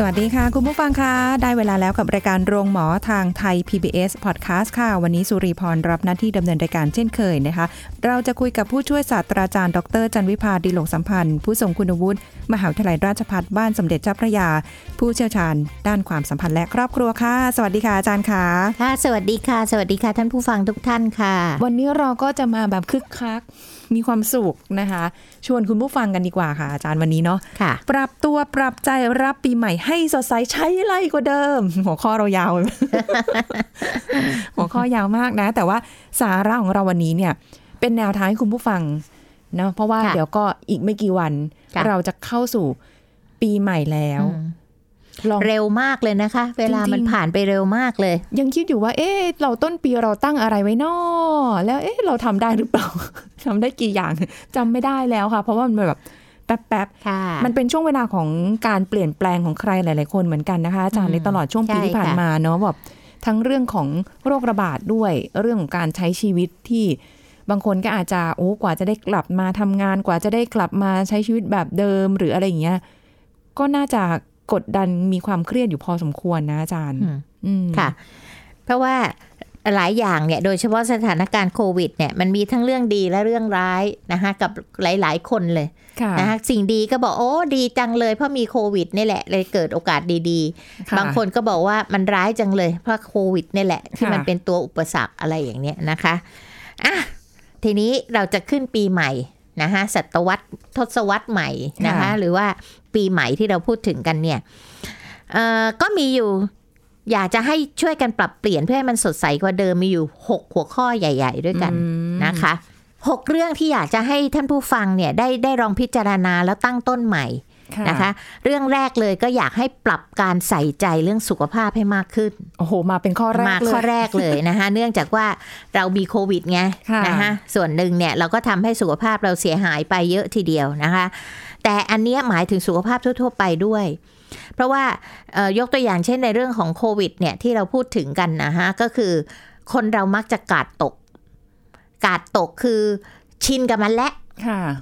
สวัสดีค่ะ คุณผู้ฟังคะได้เวลาแล้วกับรายการโรงหมอทางไทย PBS Podcast ค่ะ วันนี้สุริพรรับหน้าที่ดำเนินรายการเช่นเคยนะคะ เราจะคุยกับผู้ช่วยศาสตราจารย์ ดร จันวิพาดีหลงสัมพันธ์ ผู้ทรงคุณวุฒิมหาวิทยาลัยราชภัฏบ้านสมเด็จเจ้าพระยา ผู้เชี่ยวชาญ ด้านความสัมพันธ์และครอบครัวค่ะ สวัสดีค่ะอาจารย์ค่ะค่ะ สวัสดีค่ะ สวัสดีค่ะท่านผู้ฟังทุกท่านค่ะ วันนี้เราก็จะมาแบบคึกคัก มีความสุขนะคะ ชวนคุณผู้ฟังกันดีกว่าค่ะ อาจารย์วันนี้เนาะค่ะปรับตัวปรับใจรับปีใหม่ให้สดใสใช้ไรกว่าเดิม หัวข้อเรายาว หัวข้อยาวมากนะ แต่ว่าสาระของเราวันนี้เนี่ย เป็นแนวทางให้คุณผู้ฟังเนาะเพราะว่าค่ะเดี๋ยวก็อีกไม่กี่วันค่ะเราจะเข้าสู่ปีใหม่แล้วอืมลอง เร็วมากเลยนะคะ เวลาจริงๆมันผ่านไปเร็วมากเลย ยังคิดอยู่ว่า เอ๊ะเราต้นปีเราตั้งอะไรไว้นอแล้วเอ๊ะเราทำได้หรือเปล่าทำได้กี่อย่างจำไม่ได้แล้วค่ะ เพราะว่ามันแบบแป๊บๆค่ะมันเป็นช่วงเวลาของการเปลี่ยนแปลงของใครหลาย ๆ คนเหมือนกันนะคะอาจารย์อืมในตลอดช่วงปีใช่ที่ผ่านค่ะมาเนาะแบบทั้งเรื่องของโรคระบาดด้วย เรื่องของการใช้ชีวิตที่บางคนก็อาจจะโอ้กว่าจะได้กลับมาทำงานกว่าจะได้กลับมาใช้ชีวิตแบบเดิมหรืออะไรอย่างเงี้ยก็น่าจะ กดดันมีความเครียดอยู่พอสมควรนะอาจารย์อืมอืมค่ะ เพราะว่าหลายอย่างเนี่ย โดยเฉพาะสถานการณ์โควิดเนี่ย มันมีทั้งเรื่องดีและเรื่องร้ายนะคะกับหลาย ๆ คนเลยค่ะนะคะสิ่งดีก็บอกโอ้ดีจังเลย เพราะมีโควิดนี่แหละเลยเกิดโอกาสดีค่ะๆบางคนก็บอกว่ามันร้ายจังเลย เพราะโควิดนี่แหละ ที่ค่ะมันเป็นตัวอุปสรรคอะไรอย่างเนี้ยนะคะอะทีนี้เราจะขึ้นปีใหม่ นะคะศตวรรษทศวรรษใหม่นะคะหรือว่าปีใหม่ที่เราพูดถึงกันเนี่ยเอ่อก็มีอยู่อยากจะให้ช่วยกันปรับเปลี่ยนเพื่อให้มันสดใสกว่าเดิมมีอยู่ 6 หัวข้อใหญ่ ๆ ด้วยกันอืมนะคะหกเรื่องที่อยากจะให้ท่านผู้ฟังเนี่ยได้ได้ลองพิจารณาแล้วตั้งต้นใหม่ นะคะ เรื่องแรกเลยก็อยากให้ปรับการใส่ใจเรื่องสุขภาพให้มากขึ้น โอ้โห มาเป็นข้อแรมากเลยข้อแรกเลยนะคะ เนื่องจากว่าเรามีโควิดไงค่ะนะคะส่วนหนึ่งเนี่ยเราก็ทำให้สุขภาพเราเสียหายไปเยอะทีเดียวนะคะ แต่อันเนี้ยหมายถึงสุขภาพทั่ว ๆ ไปด้วยเพราะว่าเอ่อยกตัวอย่างเช่นในเรื่องของโควิดเนี่ยที่เราพูดถึงกันนะฮะก็คือคนเรามักจะกาดตก กาดตกคือชินกับมันแล้วค่ะ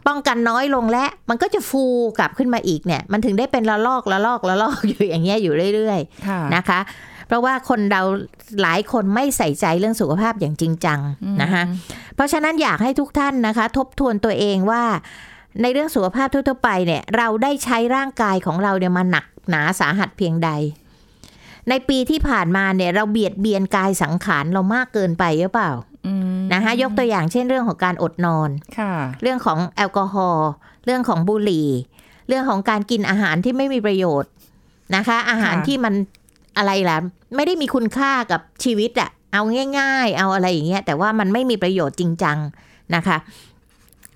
ป้องกันน้อยลงและ มันก็จะฟูกลับขึ้นมาอีกเนี่ย มันถึงได้เป็นระลอกระลอกระลอกอยู่อย่างเงี้ยอยู่เรื่อยค่ะๆนะคะ เพราะว่าคนเราหลายคนไม่ใส่ใจเรื่องสุขภาพอย่างจริงจังนะคะเพราะฉะนั้นอยากให้ทุกท่านนะคะ ทบทวนตัวเองว่า ในเรื่องสุขภาพทั่วๆไปเนี่ย เราได้ใช้ร่างกายของเราเนี่ยมาหนักหนาสาหัสเพียงใดในปีที่ผ่านมาเนี่ยเราเบียดเบียนกายสังขารเรามากเกินไปหรือเปล่าอืม นะคะยกตัวอย่างเช่นเรื่องของการอดนอนค่ะเรื่องของแอลกอฮอล์เรื่องของบุหรี่ เรื่องของการกินอาหารที่ไม่มีประโยชน์นะคะ อาหารค่ะที่มันอะไรล่ะไม่ได้มีคุณค่ากับชีวิตอะเอาง่าย ๆ เอาอะไรอย่างเงี้ยแต่ว่ามันไม่มีประโยชน์จริงจังนะคะ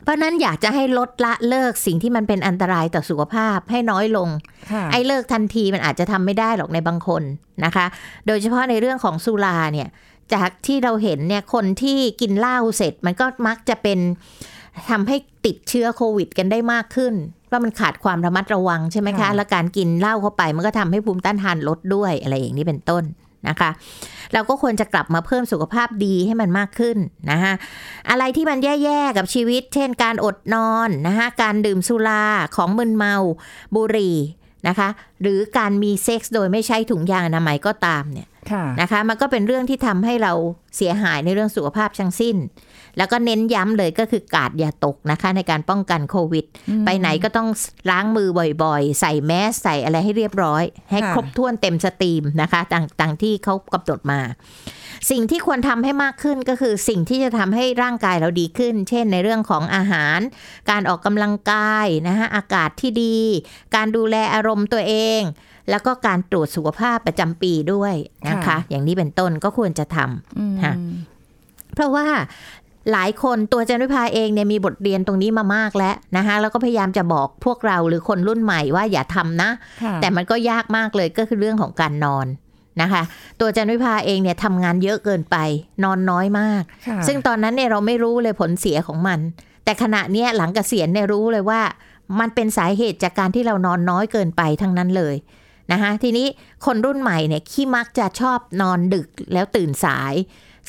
เพราะนั้นอยากจะให้ลดละเลิกสิ่งที่มันเป็นอันตรายต่อสุขภาพให้น้อยลงค่ะไอ้เลิกทันทีมันอาจจะทำไม่ได้หรอกในบางคนนะคะ โดยเฉพาะในเรื่องของสุราเนี่ย จากที่เราเห็นเนี่ยคนที่กินเหล้าเสร็จ มันก็มักจะเป็นทำให้ติดเชื้อโควิด กันได้มากขึ้นเพราะมันขาดความระมัดระวังใช่ไหมคะค่ะแล้วการกินเหล้าเข้าไปมันก็ทำให้ภูมิต้านทานลดด้วยอะไรอย่างนี้เป็นต้นนะคะ เราก็ควรจะกลับมาเพิ่มสุขภาพดีให้มันมากขึ้นนะคะอะไรที่มันแย่ๆกับชีวิต เช่น การอดนอนนะคะการดื่มสุราของมึนเมาบุหรี่นะคะ หรือการมีเซ็กส์โดยไม่ใช้ถุงยางอนามัยก็ตามเนี่ยค่ะ นะคะ มันก็เป็นเรื่องที่ทำให้เราเสียหายในเรื่องสุขภาพทั้งสิ้น แล้วก็เน้นย้ำเลยก็คือกาดอย่าตกนะคะ ในการป้องกันโควิด ไปไหนก็ต้องล้างมือบ่อยๆ ใส่แมสใส่อะไรให้เรียบร้อย ให้ค่ะครบถ้วนเต็ม steam นะคะต่างต่างที่เขากำหนดมา สิ่งที่ควรทำให้มากขึ้นก็คือสิ่งที่จะทำให้ร่างกายเราดีขึ้น เช่นในเรื่องของอาหาร การออกกำลังกายนะคะอากาศที่ดี การดูแลอารมณ์ตัวเอง แล้วก็การตรวจสุขภาพประจำปีด้วยนะคะค่ะอย่างนี้เป็นต้นก็ควรจะทำอืมค่ะเพราะว่าหลายคนตัวจันวิภาเองเนี่ยมีบทเรียนตรงนี้มามากแล้วนะคะแล้วก็พยายามจะบอกพวกเราหรือคนรุ่นใหม่ว่าอย่าทำนะค่ะแต่มันก็ยากมากเลยก็คือเรื่องของการนอนนะคะ ตัวจันวิภาเองเนี่ยทำงานเยอะเกินไป นอนน้อยมากค่ะซึ่งตอนนั้นเนี่ยเราไม่รู้เลยผลเสียของมัน แต่ขณะเนี้ยหลังเกษียณเนี่ยรู้เลยว่ามันเป็นสาเหตุจากการที่เรานอนน้อยเกินไปทั้งนั้นเลย นะคะทีนี้คนรุ่นใหม่เนี่ยขี้มักจะชอบนอนดึกแล้วตื่นสาย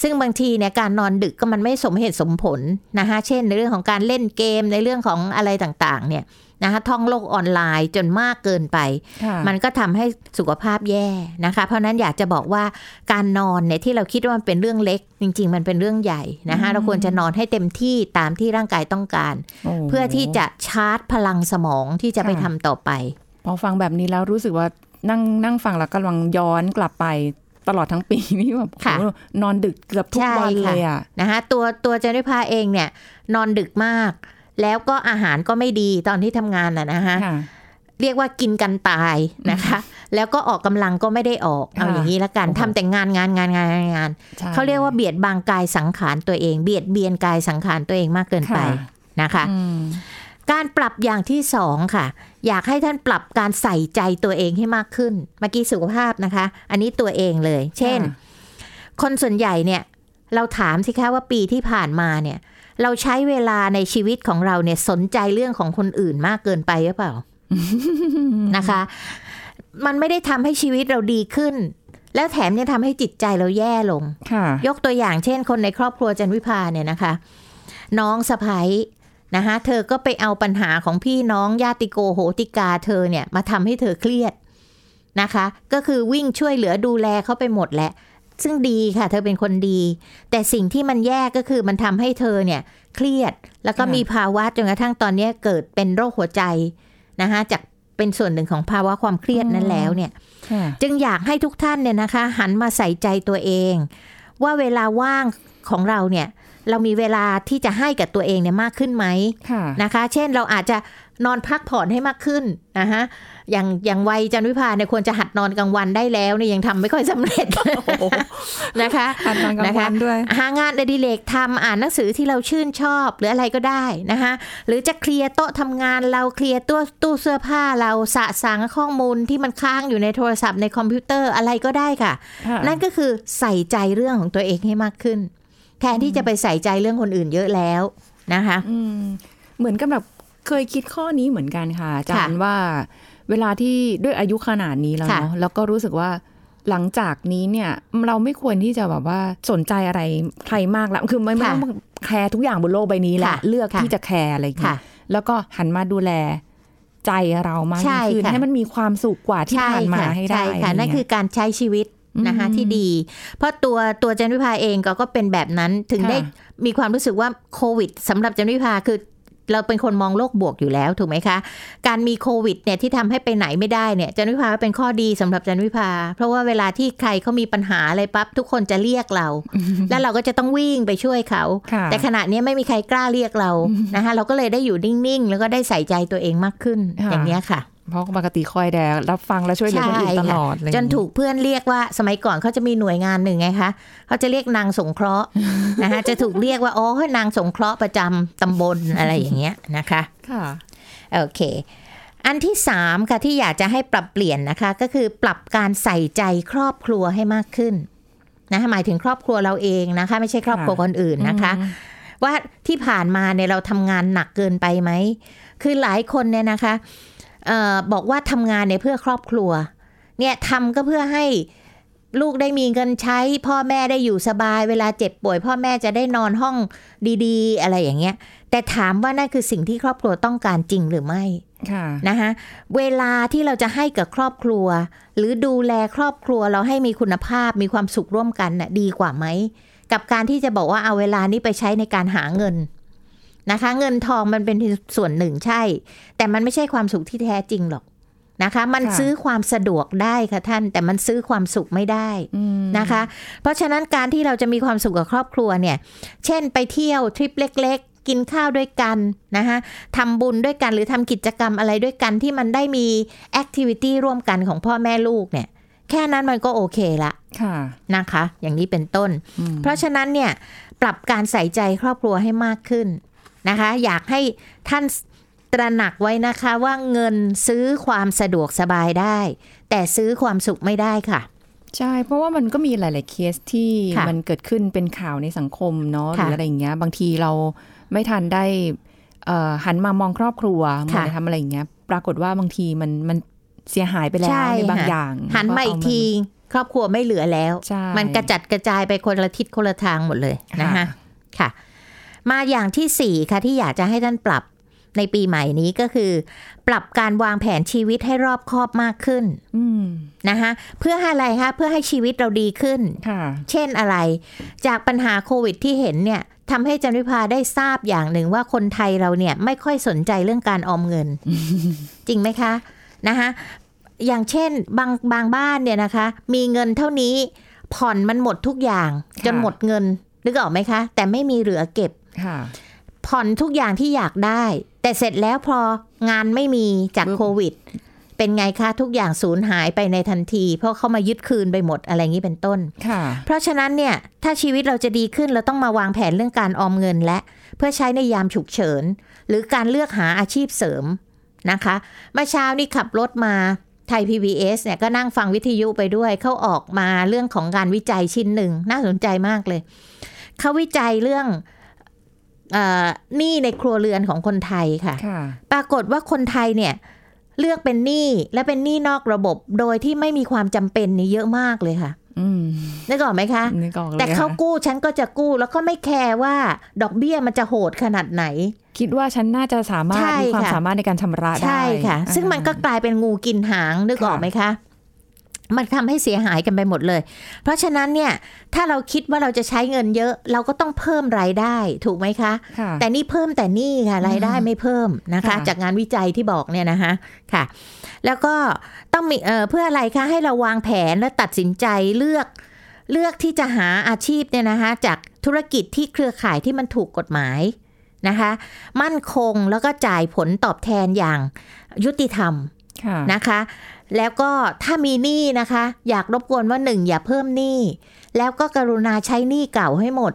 ซึ่งบางทีเนี่ยการนอนดึกก็มันไม่สมเหตุสมผลนะคะเช่นในเรื่องของการเล่นเกมในเรื่องของอะไรต่างๆ เนี่ยนะคะท่องโลกออนไลน์จนมากเกินไปค่ะมันก็ทำให้สุขภาพแย่นะคะ เพราะฉะนั้นอยากจะบอกว่าการนอนเนี่ยที่เราคิดว่ามันเป็นเรื่องเล็ก จริง ๆ มันเป็นเรื่องใหญ่นะคะเราควรจะนอนให้เต็มที่ตามที่ร่างกายต้องการโเพื่อที่จะชาร์จพลังสมองที่จะไปค่ะทำต่อไป พอฟังแบบนี้แล้วรู้สึกว่า นั่งนั่งฟังแล้วกำลังย้อนกลับไปตลอดทั้งปีนี่แบบค่ะโหนอนดึกเกือบทุกใช่วันค่ะเลยอะนะคะตัวตัวเจนิพาเองเนี่ย นอนดึกมาก แล้วก็อาหารก็ไม่ดีตอนที่ทำงานน่ะนะคะค่ะเรียกว่ากินกันตายนะคะ แล้วก็ออกกำลังก็ไม่ได้ออก เอาค่ะอย่างนี้ละกันโอ้โหทำแต่งานงานงานงานงานงานใช่เขาเรียกว่าเบียดบังกายสังขารตัวเอง เบียดเบียนกายสังขารตัวเองมากเกินไปค่ะนะคะอืม การปรับอย่างที่สองค่ะ อยากให้ท่านปรับการใส่ใจตัวเองให้มากขึ้น เมื่อกี้สุขภาพนะคะ อันนี้ตัวเองเลย เช่นค่ะคนส่วนใหญ่เนี่ยเราถามสิคะว่าปีที่ผ่านมาเนี่ย เราใช้เวลาในชีวิตของเราเนี่ยสนใจเรื่องของคนอื่นมากเกินไปหรือเปล่านะคะ มันไม่ได้ทำให้ชีวิตเราดีขึ้น แล้วแถมยังทำให้จิตใจเราแย่ลงค่ะยกตัวอย่างเช่น คนในครอบครัวจันวิพาเนี่ยนะคะ น้องสะพ้ย นะคะเธอก็ไปเอาปัญหาของพี่น้องญาติโกโหติกาเธอเนี่ยมาทำให้เธอเครียดนะคะ ก็คือวิ่งช่วยเหลือดูแลเขาไปหมดแหละ ซึ่งดีค่ะ เธอเป็นคนดี แต่สิ่งที่มันแย่ก็คือมันทำให้เธอเนี่ยเครียด แล้วก็ค่ะมีภาวะจนกระทั่งตอนเนี้ยเกิดเป็นโรคหัวใจนะคะจากเป็นส่วนหนึ่งของภาวะความเครียดนั้นแล้วเนี่ยค่ะจึงอยากให้ทุกท่านเนี่ยนะคะ หันมาใส่ใจตัวเอง ว่าเวลาว่างของเราเนี่ย เรามีเวลาที่จะให้กับตัวเองเนี่ยมากขึ้นไหมค่ะนะคะ เช่นเราอาจจะนอนพักผ่อนให้มากขึ้นนะคะอย่างอย่างวัยจันวิพาเนี่ยควรจะหัดนอนกลางวันได้แล้วเนี่ยยังทำไม่ค่อยสำเร็จนะคะทานตอนกลางวันด้วยหางานอดิเรกทำอ่านหนังสือที่เราชื่นชอบหรืออะไรก็ได้นะคะหรือจะเคลียร์โต๊ะทำงานเราเคลียร์ตู้ตู้เสื้อผ้าเราสะสางข้อมูลที่มันค้างอยู่ในโทรศัพท์ในคอมพิวเตอร์อะไรก็ได้ค่ะค่ะนั่นก็คือใส่ใจเรื่องของตัวเองให้มากขึ้น แทนที่จะไปใส่ใจเรื่องคนอื่นเยอะแล้วนะคะอืมเหมือนกับแบบเคยคิดข้อนี้เหมือนกันค่ะอาจารย์ค่ะว่าเวลาที่ด้วยอายุขนาดนี้แล้วค่ะเนาะแล้วก็รู้สึกว่าหลังจากนี้เนี่ยเราไม่ควรที่จะแบบว่าสนใจอะไรใครมากแล้วคือไม่ไม่ต้องแคร์ทุกอย่างบนโลกใบนี้แหละค่ะเลือกค่ะที่จะแคร์อะไรอย่างเงี้ค่ะยแล้วก็หันมาดูแลใจเรามากใช่ยิ่งขึ้นค่ะให้มันมีความสุขกว่าที่ผ่านมาค่ะให้ได้ใช่ค่ะอะไรนั่นเงี้ยคือการใช้ชีวิต นะคะอืมที่ดี เพราะตัวตัวเจนวิภาเองก็ก็เป็นแบบนั้นถึงค่ะได้มีความรู้สึกว่าโควิดสำหรับเจนวิภาคือเราเป็นคนมองโลกบวกอยู่แล้วถูกไหมคะ การมีโควิดเนี่ยที่ทำให้ไปไหนไม่ได้เนี่ยจันวิภาเป็นข้อดีสำหรับจันวิภา เพราะว่าเวลาที่ใครเขามีปัญหาอะไรปั๊บทุกคนจะเรียกเรา แล้วเราก็จะต้องวิ่งไปช่วยเขาค่ะแต่ขณะนี้ไม่มีใครกล้าเรียกเรานะคะเราก็เลยได้อยู่นิ่งๆ แล้วก็ได้ใส่ใจตัวเองมากขึ้นค่ะอย่างเนี้ยค่ะ เพราะปกติคอยแต่รับฟังและช่วยเหลือคนอื่นตลอดเลยจนถูกเพื่อนเรียกว่าสมัยก่อนเขาจะมีหน่วยงานหนึ่งไงคะเขาจะเรียกนางสงเคราะห์นะคะจะถูกเรียกว่าอ๋อนางสงเคราะห์ประจำตำบลอะไรอย่างเงี้ยนะคะค่ะโอเค อันที่สามค่ะที่อยากจะให้ปรับเปลี่ยนนะคะ ก็คือปรับการใส่ใจครอบครัวให้มากขึ้นนะคะหมายถึงครอบครัวเราเองนะคะ ไม่ใช่ครอบครัวคนอื่นนะคะว่าที่ผ่านมาเนี่ยเราทำงานหนักเกินไปไหม คือหลายคนเนี่ยนะคะเออบอกว่าทำงานเนี่ยเพื่อครอบครัว เนี่ยทำก็เพื่อให้ลูกได้มีเงินใช้ พ่อแม่ได้อยู่สบาย เวลาเจ็บป่วย พ่อแม่จะได้นอนห้องดีๆ อะไรอย่างเงี้ย แต่ถามว่านั่นคือสิ่งที่ครอบครัวต้องการจริงหรือไม่ค่ะนะคะเวลาที่เราจะให้กับครอบครัว หรือดูแลครอบครัวเราให้มีคุณภาพมีความสุขร่วมกันน่ะดีกว่าไหมกับการที่จะบอกว่าเอาเวลานี้ไปใช้ในการหาเงิน นะคะ เงินทองมันเป็นส่วนหนึ่งใช่ แต่มันไม่ใช่ความสุขที่แท้จริงหรอกนะคะ มันค่ะซื้อความสะดวกได้ค่ะท่าน แต่มันซื้อความสุขไม่ได้อืมนะคะ เพราะฉะนั้นการที่เราจะมีความสุขกับครอบครัวเนี่ย เช่นไปเที่ยวทริปเล็กๆกินข้าวด้วยกันนะคะทำบุญด้วยกันหรือทำกิจกรรมอะไรด้วยกันที่มันได้มีแอคทิวิตี้ร่วมกันของพ่อแม่ลูกเนี่ย แค่นั้นมันก็โอเคละค่ะนะคะ อย่างนี้เป็นต้นอืมเพราะฉะนั้นเนี่ย ปรับการใส่ใจครอบครัวให้มากขึ้น นะคะ อยากให้ท่านตระหนักไว้นะคะว่าเงินซื้อความสะดวกสบายได้ แต่ซื้อความสุขไม่ได้ค่ะ ใช่ เพราะว่ามันก็มีหลาย ๆ เคสที่ค่ะมันเกิดขึ้นเป็นข่าวในสังคมเนาะหค่ะรืออะไรอย่างเงี้ย บางทีเราไม่ทันได้เอ่อหันมามองครอบครัวมัค่ะนทำอะไรอย่างเงี้ย ปรากฏว่าบางทีมันมันเสียหายไปแล้วใช่ในบางค่ะอย่าง หันมาอีกทีครอบครัวไม่เหลือแล้วใช่มันกระจัดกระจายไปคนละทิศคนละทางหมดเลยนะคะค่ะ มาอย่างที่สี่ค่ะ ที่อยากจะให้ท่านปรับในปีใหม่นี้ก็คือ ปรับการวางแผนชีวิตให้รอบคอบมากขึ้นอืมนะคะเพื่อให้อะไรคะเพื่อให้ชีวิตเราดีขึ้นค่ะเช่นอะไร จากปัญหาโควิดที่เห็นเนี่ยทำให้จันวิพาได้ทราบอย่างหนึ่งว่าคนไทยเราเนี่ยไม่ค่อยสนใจเรื่องการออมเงิน จริงไหมคะนะคะอย่างเช่นบางบางบ้านเนี่ยนะคะ มีเงินเท่านี้ผ่อนมันหมดทุกอย่างค่ะจนหมดเงินนึกออกไหมคะ แต่ไม่มีเหลือเก็บค่ะ ผ่อนทุกอย่างที่อยากได้ แต่เสร็จแล้วพองานไม่มีจากปึ๊บโควิด เป็นไงคะทุกอย่างสูญหายไปในทันที เพราะเขามายึดคืนไปหมดอะไรอย่างนี้เป็นต้นค่ะเพราะฉะนั้นเนี่ยถ้าชีวิตเราจะดีขึ้นเราต้องมาวางแผนเรื่องการออมเงินและ เพื่อใช้ในยามฉุกเฉิน หรือการเลือกหาอาชีพเสริมนะคะเมื่อเช้านี่ขับรถมาไทย PBS เนี่ยก็นั่งฟังวิทยุไปด้วย เขาออกมาเรื่องของการวิจัยชิ้นหนึ่ง น่าสนใจมากเลย เขาวิจัยเรื่องเออ หนี้ในครัวเรือนของคนไทยค่ะค่ะ ปรากฏว่าคนไทยเนี่ยเลือกเป็นหนี้และเป็นหนี้นอกระบบ โดยที่ไม่มีความจำเป็นนี่เยอะมากเลยค่ะอืมนึกออกไหมคะนึกออกเลยแต่เขาค่ะกู้ฉันก็จะกู้แล้วก็ไม่แคร์ว่าดอกเบี้ยมันจะโหดขนาดไหน คิดว่าฉันน่าจะสามารถใช่มีความค่ะสามารถในการชำระได้ใช่ค่ะอ่าซึ่งมันก็กลายเป็นงูกินหางนึกออกค่ะไหมคะ มันทำให้เสียหายกันไปหมดเลย เพราะฉะนั้นเนี่ยถ้าเราคิดว่าเราจะใช้เงินเยอะ เราก็ต้องเพิ่มรายได้ถูกไหมคะค่ะแต่นี่เพิ่มแต่นี่ค่ะรายได้ไม่เพิ่มนะคะค่ะจากงานวิจัยที่บอกเนี่ยนะคะค่ะ แล้วก็ต้องมีเอ่อเพื่ออะไรคะให้เราวางแผนและตัดสินใจเลือกเลือกที่จะหาอาชีพเนี่ยนะคะ จากธุรกิจที่เครือข่ายที่มันถูกกฎหมายนะคะ มั่นคงแล้วก็จ่ายผลตอบแทนอย่างยุติธรรมค่ะนะคะ แล้วก็ถ้ามีหนี้นะคะ อยากรบกวนว่าหนึ่งอย่าเพิ่มหนี้แล้วก็กรุณาใช้หนี้เก่าให้หมด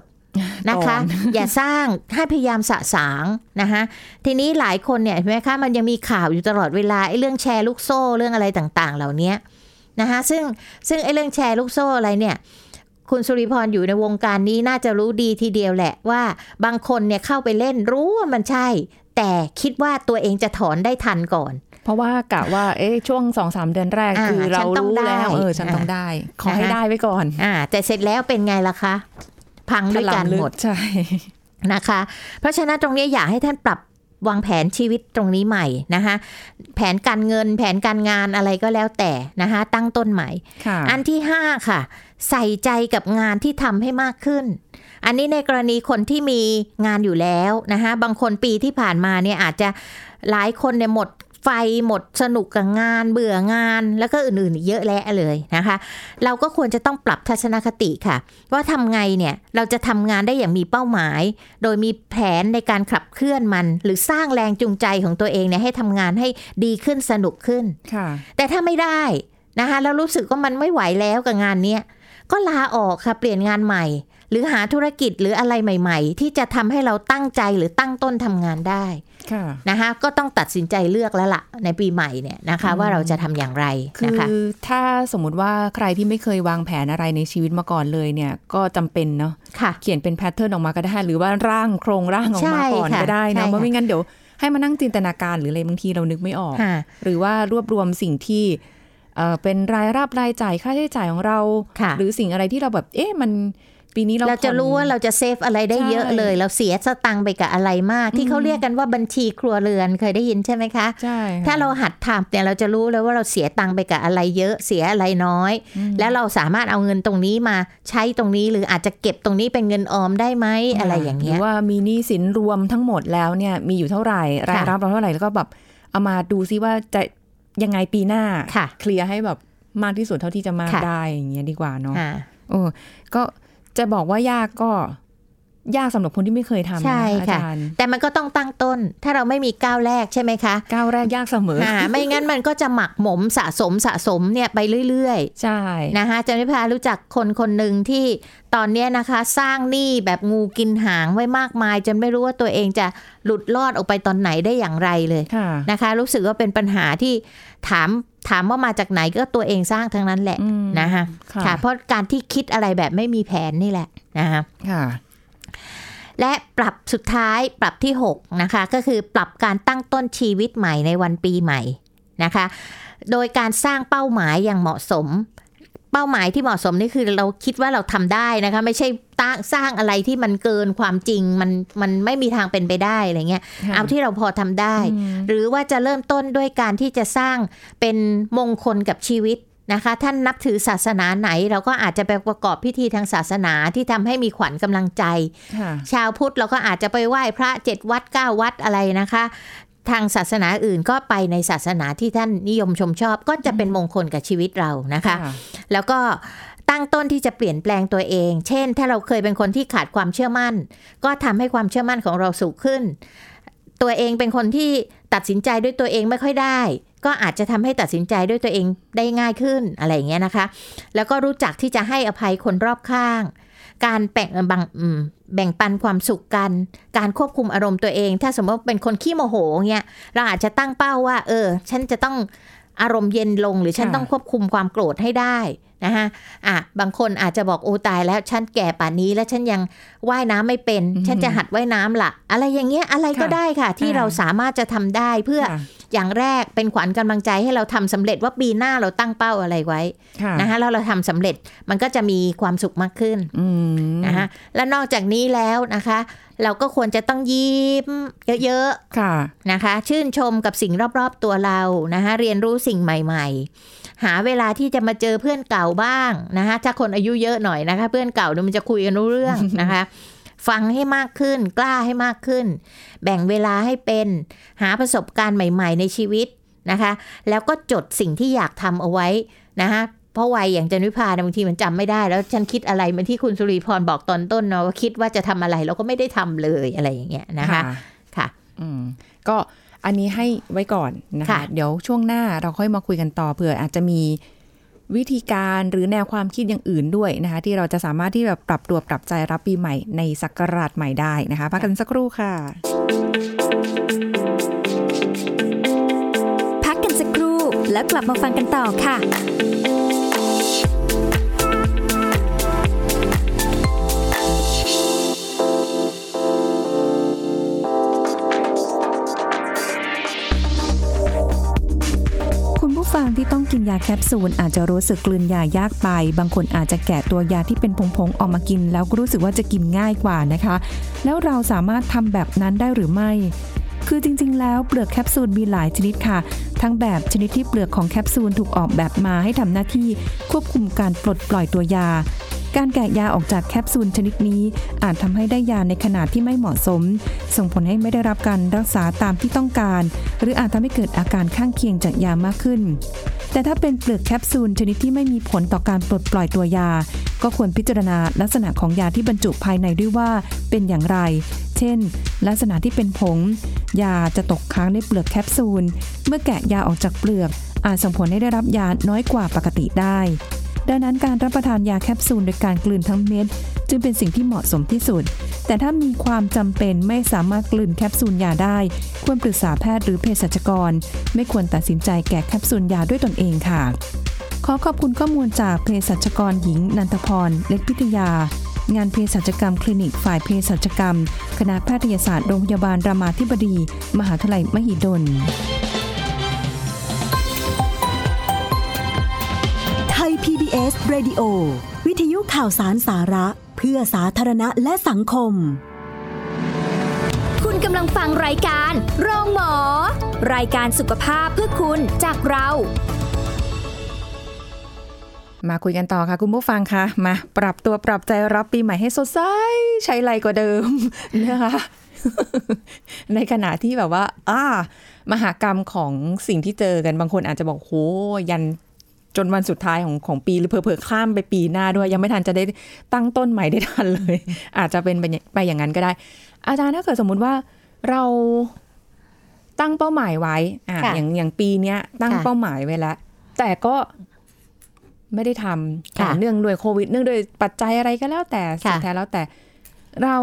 นะคะก่อนอย่าสร้างให้พยายามสะสางนะคะทีนี้หลายคนเนี่ยเห็นไหมคะมันยังมีข่าวอยู่ตลอดเวลาไอ้เรื่องแชร์ลูกโซ่เรื่องอะไรต่างๆ เหล่านี้นะคะซึ่งซึ่งไอ้เรื่องแชร์ลูกโซ่อะไรเนี่ยคุณสุริพรอยู่ในวงการนี้น่าจะรู้ดีทีเดียวแหละว่าบางคนเนี่ยเข้าไปเล่นรู้ว่ามันใช่ แต่คิดว่าตัวเองจะถอนได้ทันก่อน เพราะว่ากะว่า เอ๊ะช่วงสองสามเดือนแรกอ่าคือเราฉันต้องรู้แล้วได้เออฉันต้องอ่าได้ ขอให้นะคะได้ไว้ก่อน อ่า แต่เสร็จแล้วเป็นไงล่ะคะ พังด้วยกันถลำลึหมดใช่นะคะ เพราะฉะนั้นตรงนี้อยากให้ท่านปรับ วางแผนชีวิตตรงนี้ใหม่นะคะแผนการเงินแผนการงานอะไรก็แล้วแต่นะคะตั้งต้นใหม่ค่ะอันที่ห้าค่ะ ใส่ใจกับงานที่ทำให้มากขึ้น อันนี้ในกรณีคนที่มีงานอยู่แล้วนะคะบางคนปีที่ผ่านมาเนี่ยอาจจะหลายคนเนี่ยหมด ไฟหมดสนุกกับงานเบื่องานแล้วก็อื่นๆอีกเยอะแยะเลยนะคะ เราก็ควรจะต้องปรับทัศนคติค่ะ ว่าทำไงเนี่ยเราจะทำงานได้อย่างมีเป้าหมาย โดยมีแผนในการขับเคลื่อนมัน หรือสร้างแรงจูงใจของตัวเองเนี่ยให้ทำงานให้ดีขึ้นสนุกขึ้นค่ะแต่ถ้าไม่ได้นะคะแล้วรู้สึกว่ามันไม่ไหวแล้วกับงานเนี้ย ก็ลาออกค่ะเปลี่ยนงานใหม่ หรือหาธุรกิจหรืออะไรใหม่ ๆ ที่จะทำให้เราตั้งใจหรือตั้งต้นทำงานได้ค่ะนะคะก็ต้องตัดสินใจเลือกแล้วล่ะ ในปีใหม่เนี่ยนะคะอืมว่าเราจะทำอย่างไรคืนะคะอถ้าสมมติว่าใครที่ไม่เคยวางแผนอะไรในชีวิตมาก่อนเลยเนี่ยก็จำเป็นเนาะค่ะเขียนเป็น pattern ออกมาก็ได้หรือว่าร่างโครงร่างออกมาก่อนใช่ค่ะก็ได้ใช่นะค่ะเพราะไม่งั้นเดี๋ยวให้มานั่งจินตนาการหรืออะไรบางทีเรานึกไม่ออกค่ะหรือว่ารวบรวมสิ่งที่ เอ่อเป็นรายรับรายจ่ายค่าใช้จ่ายของเราค่ะหรือสิ่งอะไรที่เราแบบเอ๊ะมันปีนี้เราเราจะรู้ก่อนว่าเราจะ save อะไรได้ใช่เยอะเลย เราเสียสตังค์ไปกับอะไรมาก ที่เขาเรียกกันว่าบัญชีครัวเรือนเคยได้ยินใช่ไหมคะใช่ค่ะถ้าเราหัดทำเนี่ยเราจะรู้เลยว่าเราเสียตังค์ไปกับอะไรเยอะเสียอะไรน้อยอืมแล้วเราสามารถเอาเงินตรงนี้มาใช้ตรงนี้หรืออาจจะเก็บตรงนี้เป็นเงินออมได้ไหมอะไรอย่างหเงี้รืยอว่ามีหนี้สินรวมทั้งหมดแล้วเนี่ยมีอยู่เท่าไหร่รายรับเราเท่าไหร่แล้วก็แบบเอามาดูซิว่าจะ ยังไงปีหน้าค่ะเคลียร์ให้แบบมากที่สุดเท่าที่จะมากค่ะได้อย่างเงี้ยดีกว่าเนาะค่ะโอ้ก็จะบอกว่ายากก็ ยากสำหรับคนที่ไม่เคยทำนะใช่อาค่ะจารย์แต่มันก็ต้องตั้งต้น ถ้าเราไม่มีก้าวแรกใช่ไหมคะก้าวแรกยากเสมออ่าไม่งั้นมันก็จะหมักหมมสะสมสะสมเนี่ยไปเรื่อยใช่ๆนะคะจันพิพารู้จักคนคนหนึ่งที่ตอนเนี้ยนะคะสร้างหนี้แบบงูกินหางไว้มากมาย จนไม่รู้ว่าตัวเองจะหลุดรอดออกไปตอนไหนได้อย่างไรเลยค่ะนะคะ รู้สึกว่าเป็นปัญหาที่ถามถามว่ามาจากไหนก็ตัวเองสร้างทั้งนั้นแหละอืมนะคะค่ะค่ะ เพราะการที่คิดอะไรแบบไม่มีแผนนี่แหละนะคะค่ะ และปรับสุดท้ายปรับที่ 6 นะคะ ก็คือปรับการตั้งต้นชีวิตใหม่ในวันปีใหม่นะคะ โดยการสร้างเป้าหมายอย่างเหมาะสม เป้าหมายที่เหมาะสมนี่คือเราคิดว่าเราทำได้นะคะ ไม่ใช่ตั้งสร้างอะไรที่มันเกินความจริงมันมันไม่มีทางเป็นไปได้อะไรเงี้ยค่ะเอาที่เราพอทำได้อืมหรือว่าจะเริ่มต้นด้วยการที่จะสร้างเป็นมงคลกับชีวิต นะคะ ท่านนับถือศาสนาไหน เราก็อาจจะไปประกอบพิธีทางศาสนาที่ทำให้มีขวัญกำลังใจค่ะชาวพุทธเราก็อาจจะไปไหว้พระเจ็ดวัดเก้าวัดอะไรนะคะ ทางศาสนาอื่นก็ไปในศาสนาที่ท่านนิยมชมชอบ ก็จะเป็นมงคลกับชีวิตเรานะคะ แล้วก็ตั้งต้นที่จะเปลี่ยนแปลงตัวเอง เช่น ถ้าเราเคยเป็นคนที่ขาดความเชื่อมั่น ก็ทำให้ความเชื่อมั่นของเราสูงขึ้น ตัวเองเป็นคนที่ตัดสินใจด้วยตัวเองไม่ค่อยได้ ก็อาจจะทำให้ตัดสินใจด้วยตัวเองได้ง่ายขึ้นอะไรอย่างเงี้ยนะคะ แล้วก็รู้จักที่จะให้อภัยคนรอบข้าง การแบ่งบังอืมแบ่งปันความสุขกัน การควบคุมอารมณ์ตัวเอง ถ้าสมมติเป็นคนขี้โมโหเงี้ยเราอาจจะตั้งเป้าว่า เออ ฉันจะต้องอารมณ์เย็นลงหรือฉันค่ะต้องควบคุมความโกรธให้ได้ นะคะอะบางคนอาจจะบอกโอ้ตายแล้วฉันแก่ป่านนี้แล้วฉันยังว่ายน้ำไม่เป็น ฉันจะหัดว่ายน้ำละอะไรอย่างเงี้ยอะไรก็ค่ะได้ค่ะ ที่อ่าเราสามารถจะทำได้เพื่อค่ะอย่างแรกเป็นขวัญกำลังใจให้เราทำสำเร็จว่าปีหน้าเราตั้งเป้าอะไรไว้ค่ะนะคะแล้วเราทำสำเร็จมันก็จะมีความสุขมากขึ้นอืมนะคะและนอกจากนี้แล้วนะคะ เราก็ควรจะต้องยิ้มเยอะค่ะๆนะคะ ชื่นชมกับสิ่งรอบๆตัวเรานะคะเรียนรู้สิ่งใหม่ ๆ หาเวลาที่จะมาเจอเพื่อนเก่าบ้างนะคะถ้าคนอายุเยอะหน่อยนะคะ เพื่อนเก่าเนี่ยมันจะคุยกันรู้เรื่องนะคะ ฟังให้มากขึ้น กล้าให้มากขึ้น แบ่งเวลาให้เป็นหาประสบการณ์ใหม่ ๆ ในชีวิตนะคะ แล้วก็จดสิ่งที่อยากทำเอาไว้นะคะเพราะวัยอย่างจันวิพาเนี่ยบางทีมันจำไม่ได้ แล้วฉันคิดอะไรเหมือนที่คุณสุริพรบอกตอนต้นเนาะว่าคิดว่าจะทำอะไรเราก็ไม่ได้ทำเลยอะไรอย่างเงี้ยนะคะ ค่ะ อืมก็อันนี้ให้ไว้ก่อนนะคะค่ะเดี๋ยวช่วงหน้าเราค่อยมาคุยกันต่อเผื่ออาจจะมี วิธีการหรือแนวความคิดอย่างอื่นด้วยนะคะ ที่เราจะสามารถที่แบบปรับตัวปรับใจรับปีใหม่ในสักราชใหม่ได้นะคะพักกันสักครู่ค่ะ พักกันสักครู่แล้วกลับมาฟังกันต่อค่ะ ฟังที่ต้องกินยาแคปซูลอาจจะรู้สึกกลืนยายากไป บางคนอาจจะแกะตัวยาที่เป็นผงๆออกมากิน แล้วก็รู้สึกว่าจะกินง่ายกว่านะคะ แล้วเราสามารถทำแบบนั้นได้หรือไม่ คือจริงๆ แล้วเปลือกแคปซูลมีหลายชนิดค่ะ ทั้งแบบชนิดที่เปลือกของแคปซูลถูกออกแบบมาให้ทำหน้าที่ควบคุมการปลดปล่อยตัวยา การแกะยาออกจากแคปซูลชนิดนี้ อาจทำให้ได้ยาในขนาดที่ไม่เหมาะสม ส่งผลให้ไม่ได้รับการรักษาตามที่ต้องการ หรืออาจทำให้เกิดอาการข้างเคียงจากยามากขึ้น แต่ถ้าเป็นเปลือกแคปซูลชนิดที่ไม่มีผลต่อการปลดปล่อยตัวยา ก็ควรพิจารณาลักษณะของยาที่บรรจุภายในด้วยว่าเป็นอย่างไร เช่น ลักษณะที่เป็นผง ยาจะตกค้างในเปลือกแคปซูล เมื่อแกะยาออกจากเปลือก อาจส่งผลให้ได้รับยาน้อยกว่าปกติได้ ดังนั้นการรับประทานยาแคปซูลโดยการกลืนทั้งเม็ดจึงเป็นสิ่งที่เหมาะสมที่สุด แต่ถ้ามีความจำเป็นไม่สามารถกลืนแคปซูลยาได้ ควรปรึกษาแพทย์หรือเภสัชกร ไม่ควรตัดสินใจแกะแคปซูลยาด้วยตนเองค่ะ ขอขอบคุณข้อมูลจากเภสัชกรหญิง นันทพร เล็กพิทยา งานเภสัชกรรมคลินิกฝ่ายเภสัชกรรม คณะแพทยศาสตร์โรงพยาบาลรามาธิบดี มหาวิทยาลัยมหิดล PBS Radio วิทยุข่าวสารสาระ เพื่อสาธารณะและสังคม คุณกำลังฟังรายการโรงหมอ รายการสุขภาพเพื่อคุณจากเรา มาคุยกันต่อค่ะคุณผู้ฟังคะมา ปรับตัวปรับใจรับปีใหม่ให้สดใสใช้ไรกว่าเดิมนะคะในขณะที่แบบว่า อ่ามหากรรมของสิ่งที่เจอกันบางคนอาจจะบอกโหยัน จนวันสุดท้ายของของปีหรือเผลอๆข้ามไปปีหน้าด้วย ยังไม่ทันจะได้ตั้งต้นใหม่ได้ทันเลย อาจจะเป็นไปไปอย่างนั้นก็ได้ อาจารย์ถ้าเกิดสมมุติว่าเราตั้งเป้าหมายไว้อะค่ะอย่างอย่างปีเนี้ยตั้งค่ะเป้าหมายไว้แล้ว แต่ก็ไม่ได้ทำค่ะอะเนื่องด้วยโควิด เนื่องด้วยปัจจัยอะไรก็แล้วแต่สุดค่ะท้ายแล้วแต่เรา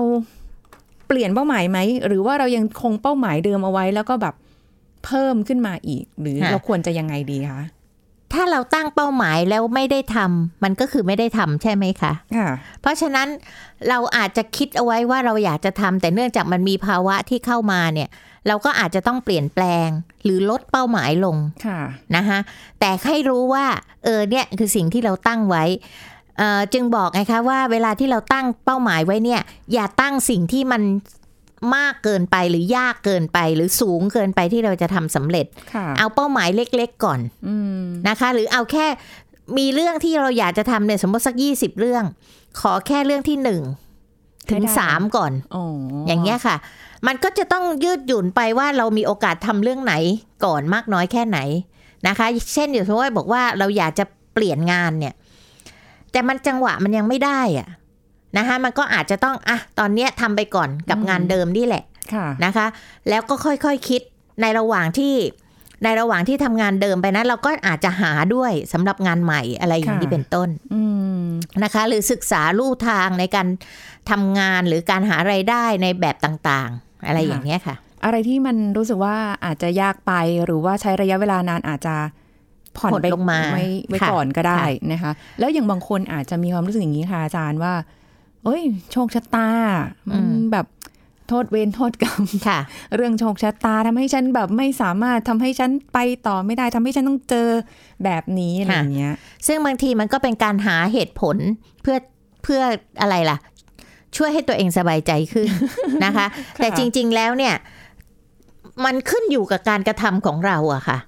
เปลี่ยนเป้าหมายไหม หรือว่าเรายังคงเป้าหมายเดิมเอาไว้ แล้วก็แบบเพิ่มขึ้นมาอีก หรือเราควรจะยังไงดีคะ ถ้าเราตั้งเป้าหมายแล้วไม่ได้ทำมันก็คือไม่ได้ทำใช่ไหมคะค่ะเพราะฉะนั้นเราอาจจะคิดเอาไว้ว่าเราอยากจะทำแต่เนื่องจากมันมีภาวะที่เข้ามาเนี่ย เราก็อาจจะต้องเปลี่ยนแปลง หรือลดเป้าหมายลงค่ะนะคะแต่ให้รู้ว่า เออเนี่ยคือสิ่งที่เราตั้งไว้เอ่อจึงบอกไงคะว่าเวลาที่เราตั้งเป้าหมายไว้เนี่ย อย่าตั้งสิ่งที่มัน มากเกินไปหรือยากเกินไปหรือสูงเกินไปที่เราจะทำสำเร็จค่ะเอาเป้าหมายเล็กๆก่อนอืมนะคะ หรือเอาแค่มีเรื่องที่เราอยากจะทำเนี่ยสมมติสักยี่สิบเรื่อง ขอแค่เรื่องที่หนึ่งถึงสามก่อนอ๋อออย่างเงี้ยค่ะ มันก็จะต้องยืดหยุ่นไปว่าเรามีโอกาสทำเรื่องไหนก่อนมากน้อยแค่ไหนนะคะ เช่นอย่างสมมติว่าบอกว่าเราอยากจะเปลี่ยนงานเนี่ย แต่มันจังหวะมันยังไม่ได้อะ นะคะมันก็อาจจะต้องอะตอนเนี้ยทำไปก่อนกับงานเดิมนี่แหละค่ะ นะคะ แล้วก็ค่อยๆคคิดในระหว่างที่ในระหว่างที่ทำงานเดิมไปนะ เราก็อาจจะหาด้วยสำหรับงานใหม่อะไรอย่างนี้ค่ะ เป็นต้น อืม นะคะหรือศึกษาลู่ทางในการทำงานหรือการหาไรายได้ในแบบต่างๆ อะไรอย่างเงี้ยค่ะ อะไรที่มันรู้สึกว่าอาจจะยากไปหรือว่าใช้ระยะเวลานานอาจจะผ่อนผ่อนไปลงมาไว้ไว้ค่ะก่อนก็ได้ค่ะ นะคะ แล้วอย่างบางคนอาจจะมีความรู้สึกอย่างนี้ค่ะอาจารย์ว่า เอ้ย โชคชะตา มันแบบโทษเวรโทษกรรมค่ะ เรื่องโชคชะตาทำให้ฉันแบบไม่สามารถทำให้ฉันไปต่อไม่ได้ทำให้ฉันต้องเจอแบบนี้อะไรอย่างเงี้ย ซึ่งบางทีมันก็เป็นการหาเหตุผลเพื่อเพื่ออะไรล่ะ ช่วยให้ตัวเองสบายใจขึ้นนะคะ แต่จริง ๆแล้วเนี่ย มันขึ้นอยู่กับการกระทำของเราอะค่ะค่ะ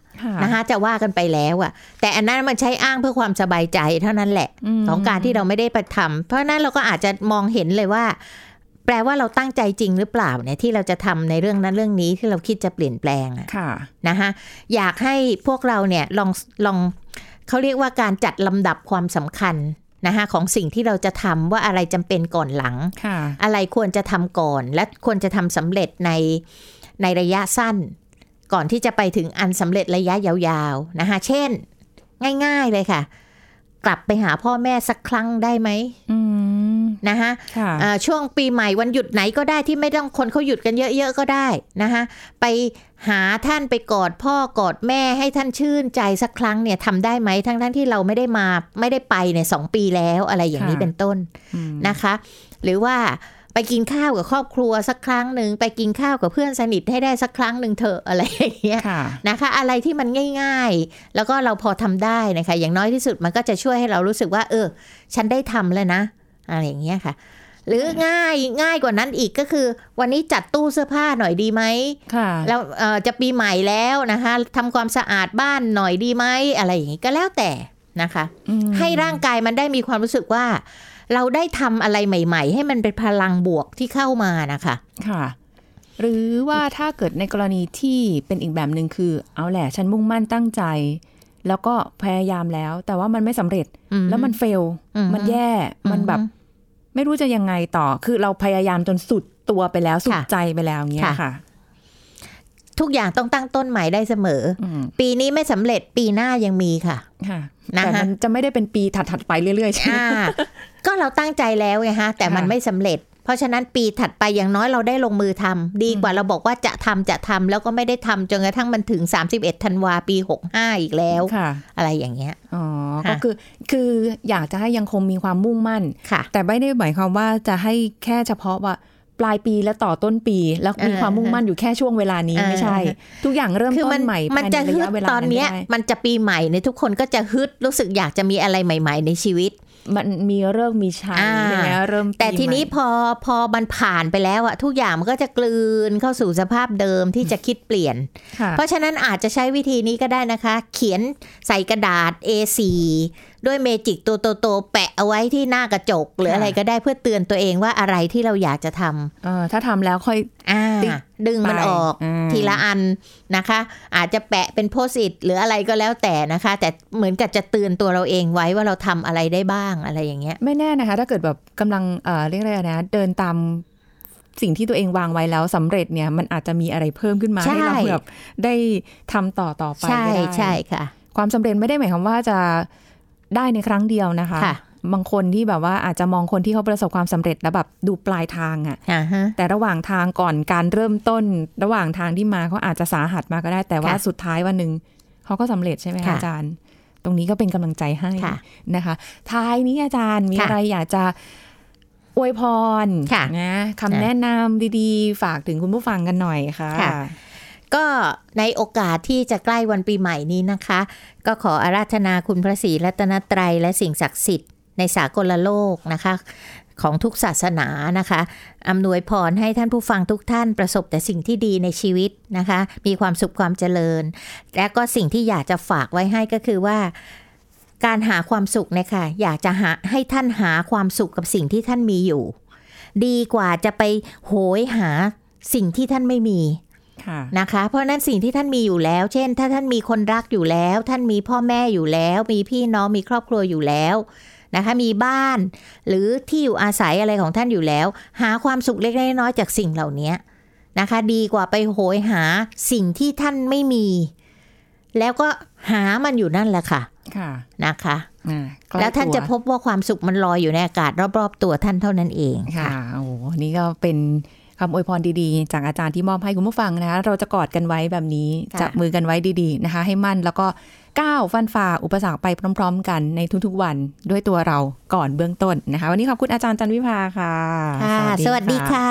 นะคะจะว่ากันไปแล้วอะแต่อันนั้นมันใช้อ้างเพื่อความสบายใจเท่านั้นแหละมของการที่เราไม่ได้ไปทำเพราะฉะนั้นเราก็อาจจะมองเห็นเลยว่า แปลว่าเราตั้งใจจริงหรือเปล่าเนี่ยที่เราจะทำในเรื่องนั้นเรื่องนี้ที่เราคิดจะเปลี่ยนแปลงอะค่ะนะคะอยากให้พวกเราเนี่ยลองลองเขาเรียกว่าการจัดลำดับความสำคัญนะคะของสิ่งที่เราจะทำว่าอะไรจำเป็นก่อนหลังค่ะอะไรควรจะทำก่อน และควรจะทำสำเร็จในในระยะสั้น ก่อนที่จะไปถึงอันสำเร็จระยะยาวๆนะคะเช่น ง่ายๆเลยค่ะ กลับไปหาพ่อแม่สักครั้งได้ไหมอืมนะคะค่ะอ่าช่วงปีใหม่วันหยุดไหนก็ได้ที่ไม่ต้องคนเขาหยุดกันเยอะๆก็ได้นะคะไปหาท่านไปกอดพ่อกอดแม่ให้ท่านชื่นใจสักครั้งเนี่ยทำได้ไหมทั้งๆทที่เราไม่ได้มาไม่ได้ไปเนี่ยสองปีแล้วอะไรอย่างนี้ค่ะเป็นต้นอืมนะคะ หรือว่า ไปกินข้าวกับครอบครัวสักครั้งหนึ่งไปกินข้าวกับเพื่อนสนิทให้ได้สักครั้งหนึ่งเถอะอะไรอย่างเงี้ยค่ะนะคะ อะไรที่มันง่าย ๆ แล้วก็เราพอทำได้นะคะ อย่างน้อยที่สุดมันก็จะช่วยให้เรารู้สึกว่า เออ ฉันได้ทำแล้วนะอะไรอย่างเงี้ยค่ะ หรือง่ายง่ายกว่านั้นอีกก็คือ วันนี้จัดตู้เสื้อผ้าหน่อยดีไหมค่ะแล้วเอ่อจะปีใหม่แล้วนะคะทำความสะอาดบ้านหน่อยดีไหมอะไรอย่างงี้ก็แล้วแต่นะคะอืมให้ร่างกายมันได้มีความรู้สึกว่า เราได้ทำอะไรใหม่ ๆ ให้มันเป็นพลังบวกที่เข้ามานะคะค่ะหรือว่าถ้าเกิดในกรณีที่เป็นอีกแบบหนึ่งคือ เอาแหละ ฉันมุ่งมั่นตั้งใจ แล้วก็พยายามแล้ว แต่ว่ามันไม่สำเร็จอืมแล้วมันเฟลอืมมันแย่มันแบบ ไม่รู้จะยังไงต่อ คือเราพยายามจนสุดตัวไปแล้ว สุดค่ะใจไปแล้วเงี้ยค่ะค่ะ ทุกอย่างต้องตั้งต้นใหม่ได้เสมออืมปีนี้ไม่สำเร็จปีหน้ายังมีค่ะ ค่ะนะคะแต่มันจะไม่ได้เป็นปีถัดๆไปเรื่อยๆใช่ไหมอ่า ก็เราตั้งใจแล้วไงฮะ แต่มันค่ะไม่สำเร็จ เพราะฉะนั้นปีถัดไปอย่างน้อยเราได้ลงมือทำดีกว่าเราบอกว่าจะทำจะทำแล้วก็ไม่ได้ทำจนกระทั่งมันถึง 31ธันวาปี 65 อีกแล้วค่ะอะไรอย่างเงี้ยอ๋อค่ะก็คือคืออยากจะให้ยังคงมีความมุ่งมั่นค่ะแต่ไม่ได้หมายความว่าจะให้แค่เฉพาะว่าปลายปีและต่อต้นปี แล้วมีเออความมุ่งมั่นอยู่แค่ช่วงเวลานี้เออไม่ใช่ ทุกอย่างเริ่มคือต้มันนใหม่มันภายจะในระฮึดยะเวลาตอนนั้นเนี้ยไม่ได้มันจะปีใหม่ในยทุกคนก็จะฮึดรู้สึกอยากจะมีอะไรใหม่ ๆ ในชีวิต มันมีเริ่มมีชัยอ่าใช่ไหมเริ่มแต่ทีนี้ปีใหม่พอพอมันผ่านไปแล้วอะทุกอย่างมันก็จะกลืนเข้าสู่สภาพเดิมที่จะคิดเปลี่ยนค่ะเพราะฉะนั้นอาจจะใช้วิธีนี้ก็ได้นะคะ เขียนใส่กระดาษ A4 ด้วยเมจิกตัวโตๆแปะเอาไว้ที่หน้ากระจก หรือค่ะอะไรก็ได้เพื่อเตือนตัวเองว่าอะไรที่เราอยากจะทำเออถ้าทำแล้วค่อยอ่าติ๊กดึงมันไปออกอืมทีละอันนะคะ อาจจะแปะเป็นโพสต์อิทหรืออะไรก็แล้วแต่นะคะ แต่เหมือนกับจะเตือนตัวเราเองไว้ว่าเราทำอะไรได้บ้างอะไรอย่างเงี้ย ไม่แน่นะคะ ถ้าเกิดแบบกำลังเอ่อเรียกอะไรนะเดินตามสิ่งที่ตัวเองวางไว้แล้วสำเร็จเนี่ยมันอาจจะมีอะไรเพิ่มขึ้นมาใช่ให้เราแบบได้ทำต่อต่อไปใช่ก็ได้ใช่ค่ะ ความสำเร็จไม่ได้หมายความว่าจะ ได้ในครั้งเดียวนะคะค่ะบางคนที่แบบว่าอาจจะมองคนที่เขาประสบความสำเร็จแล้วแบบดูปลายทางอะอ่าฮะแต่ระหว่างทางก่อนการเริ่มต้น ระหว่างทางที่มาเขาอาจจะสาหัสมาก็ได้ แต่ว่าค่ะสุดท้ายวันหนึ่งเขาก็สำเร็จใช่ไหมคะค่ะอาจารย์ ตรงนี้ก็เป็นกำลังใจให้ค่ะนะคะ ท้ายนี้อาจารย์มีค่ะอะไรอยากจะอวยพรค่ะนะคำแนะนำดีๆ ฝากถึงคุณผู้ฟังกันหน่อยค่ะค่ะ ก็ในโอกาสที่จะใกล้วันปีใหม่นี้นะคะ ก็ขออาราธนาคุณพระศรีรัตนตรัยและสิ่งศักดิ์สิทธิ์ในสากลโลกนะคะของทุกศาสนานะคะอำนวยพรให้ท่านผู้ฟังทุกท่านประสบแต่สิ่งที่ดีในชีวิตนะคะ มีความสุขความเจริญ และก็สิ่งที่อยากจะฝากไว้ให้ก็คือว่า การหาความสุขเนี่ยค่ะ อยากจะหาให้ท่านหาความสุขกับสิ่งที่ท่านมีอยู่ ดีกว่าจะไปโหยหาสิ่งที่ท่านไม่มี นะคะ เพราะฉะนั้นสิ่งที่ท่านมีอยู่แล้ว เช่น ถ้าท่านมีคนรักอยู่แล้ว ท่านมีพ่อแม่อยู่แล้ว มีพี่น้องมีครอบครัวอยู่แล้วนะคะมีบ้าน หรือที่อยู่อาศัยอะไรของท่านอยู่แล้ว หาความสุขเล็กๆน้อยๆจากสิ่งเหล่านี้นะคะ ดีกว่าไปโหยหาสิ่งที่ท่านไม่มี แล้วก็หามันอยู่นั่นแหละค่ะค่ะนะคะอ่าใกแล้วท่านตัวจะพบว่าความสุขมันลอยอยู่ในอากาศรอบ ๆ ตัวท่านเท่านั้นเองค่ะโอ้โหนี่ก็เป็น คำอวยพรดีๆ จากอาจารย์ที่มอบให้คุณผู้ฟังนะคะเราจะกอดกันไว้แบบนี้ค่ะจับมือกันไว้ดีๆนะคะ ให้มั่นแล้วก็ก้าวฟันฝ่าอุปสรรคไปพร้อม ๆ กันในทุกๆวันด้วยตัวเราก่อนเบื้องต้นนะคะ วันนี้ขอบคุณอาจารย์จันวิภาค่ะค่ะ สวัสดีค่ะ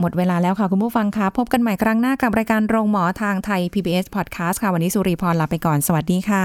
หมดเวลาแล้วค่ะคุณผู้ฟังคะพบกันใหม่ครั้งหน้ากับรายการโรงหมอทางไทย PBS Podcast ค่ะวันนี้สุริพรลาไปก่อนสวัสดีค่ะ